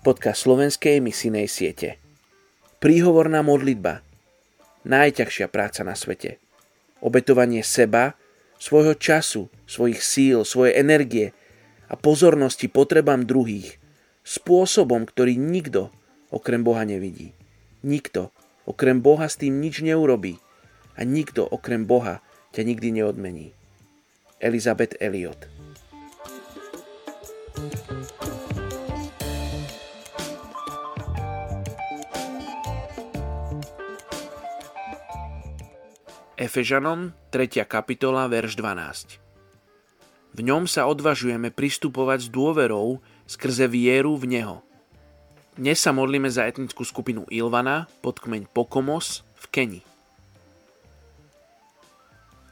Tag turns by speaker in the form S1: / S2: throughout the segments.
S1: podcast slovenskej misijnej siete. Príhovorná modlitba. Najťažšia práca na svete. Obetovanie seba, svojho času, svojich síl, svojej energie a pozornosti potrebám druhých spôsobom, ktorý nikto okrem Boha nevidí. Nikto okrem Boha s tým nič neurobí a nikto okrem Boha ťa nikdy neodmení. Elizabeth Elliot Efežanom 3. kapitola, verš 12. V ňom sa odvažujeme pristupovať s dôverou skrze vieru v Neho. Dnes sa modlíme za etnickú skupinu Ilvana pod kmeň Pokomos v Keni.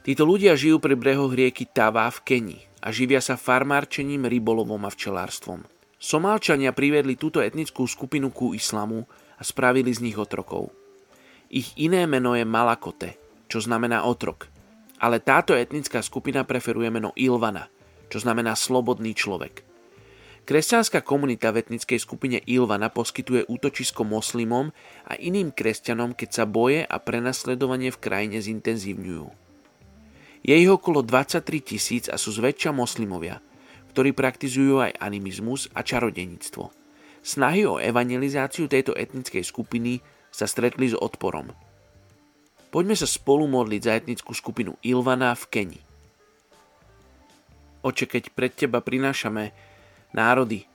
S1: Títo ľudia žijú pri brehoch rieky Tava v Keni a živia sa farmárčením, rybolovom a včelárstvom. Somálčania priviedli túto etnickú skupinu ku islamu a spravili z nich otrokov. Ich iné meno je Malakote – čo znamená otrok. Ale táto etnická skupina preferuje meno Ilvana, čo znamená slobodný človek. Kresťanská komunita v etnickej skupine Ilvana poskytuje útočisko moslimom a iným kresťanom, keď sa boje a prenasledovanie v krajine zintenzívňujú. Je ich okolo 23 tisíc a sú zväčša moslimovia, ktorí praktizujú aj animizmus a čarodenictvo. Snahy o evangelizáciu tejto etnickej skupiny sa stretli s odporom – Poďme sa spolu modliť za etnickú skupinu Ilvana v Keni. Oče, keď pred Teba prinášame národy,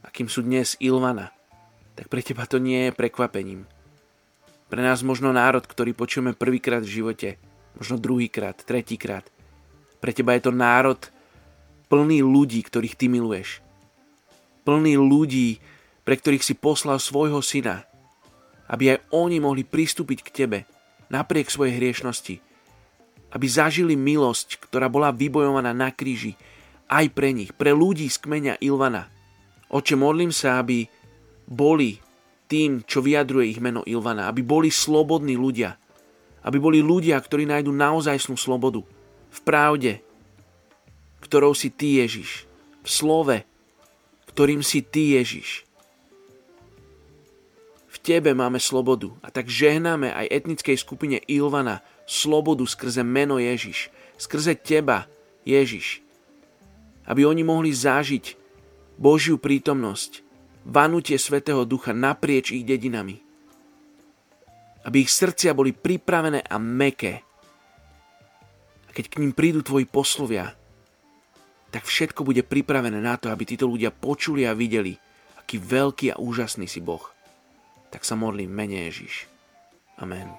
S1: akým sú dnes Ilvana, tak pre Teba to nie je prekvapením. Pre nás možno národ, ktorý počujeme prvýkrát v živote, možno druhýkrát, tretíkrát. Pre Teba je to národ plný ľudí, ktorých Ty miluješ. Plný ľudí, pre ktorých si poslal svojho syna, aby aj oni mohli pristúpiť k Tebe napriek svojej hriešnosti. Aby zažili milosť, ktorá bola vybojovaná na kríži aj pre nich, pre ľudí z kmeňa Ilvana. Oče, modlím sa, aby boli tým, čo vyjadruje ich meno Ilvana, aby boli slobodní ľudia, aby boli ľudia, ktorí nájdu naozajstnú slobodu v pravde, ktorou si Ty Ježiš, v slove, ktorým si Ty Ježiš tebe máme slobodu a tak žehnáme aj etnickej skupine Ilvana slobodu skrze meno Ježiš, skrze teba, Ježiš. Aby oni mohli zažiť Božiu prítomnosť, vanutie Svetého Ducha naprieč ich dedinami. Aby ich srdcia boli pripravené a meké. A keď k ním prídu tvoji poslovia, tak všetko bude pripravené na to, aby títo ľudia počuli a videli, aký veľký a úžasný si Boh tak sa modlím mene Ježiš. Amen.